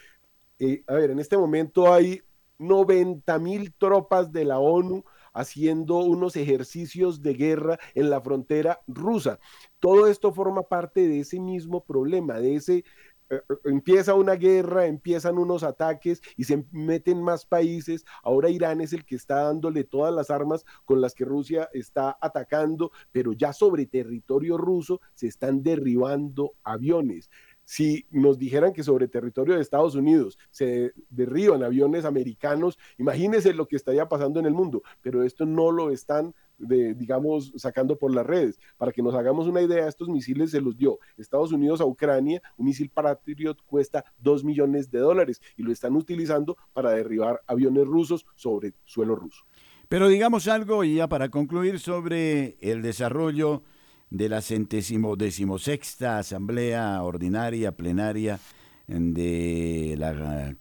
eh, a ver, en este momento hay 90 mil tropas de la ONU haciendo unos ejercicios de guerra en la frontera rusa. Todo esto forma parte de ese mismo problema, de ese eh, eh, empieza una guerra, empiezan unos ataques y se meten más países. Ahora Irán es el que está dándole todas las armas con las que Rusia está atacando, pero ya sobre territorio ruso se están derribando aviones si nos dijeran que sobre territorio de Estados Unidos se derriban aviones americanos, imagínense lo que estaría pasando en el mundo, pero esto no lo están, digamos, sacando por las redes. Para que nos hagamos una idea, estos misiles se los dio Estados Unidos a Ucrania, un misil Patriot cuesta 2 millones de dólares y lo están utilizando para derribar aviones rusos sobre suelo ruso. Pero digamos algo, y ya para concluir, sobre el desarrollo de la centésimo decimosexta Asamblea Ordinaria Plenaria de, la,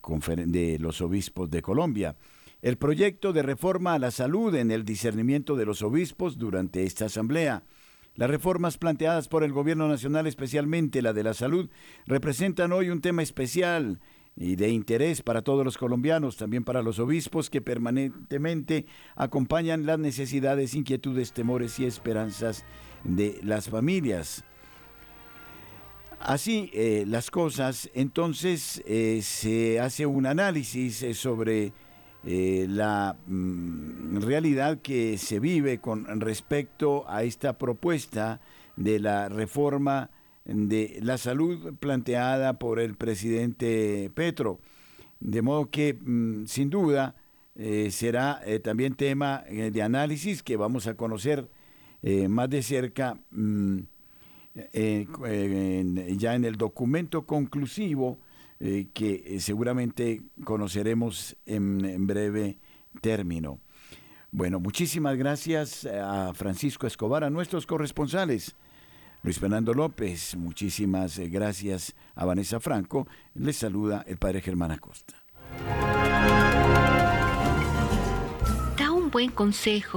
de los Obispos de Colombia. El proyecto de reforma a la salud en el discernimiento de los obispos durante esta asamblea. Las reformas planteadas por el Gobierno Nacional, especialmente la de la salud, representan hoy un tema especial y de interés para todos los colombianos, también para los obispos que permanentemente acompañan las necesidades, inquietudes, temores y esperanzas de las familias. Así eh, las cosas, entonces eh, se hace un análisis eh, sobre la mm, realidad que se vive con respecto a esta propuesta de la reforma de la salud planteada por el presidente Petro. De modo que, mm, sin duda, será también tema de análisis que vamos a conocer eh, más de cerca mm, eh, ya en el documento conclusivo eh, que seguramente conoceremos en, breve término. Bueno, muchísimas gracias a Francisco Escobar, a nuestros corresponsales. Luis Fernando López, muchísimas gracias a Vanessa Franco. Les saluda el padre Germán Acosta. Da un buen consejo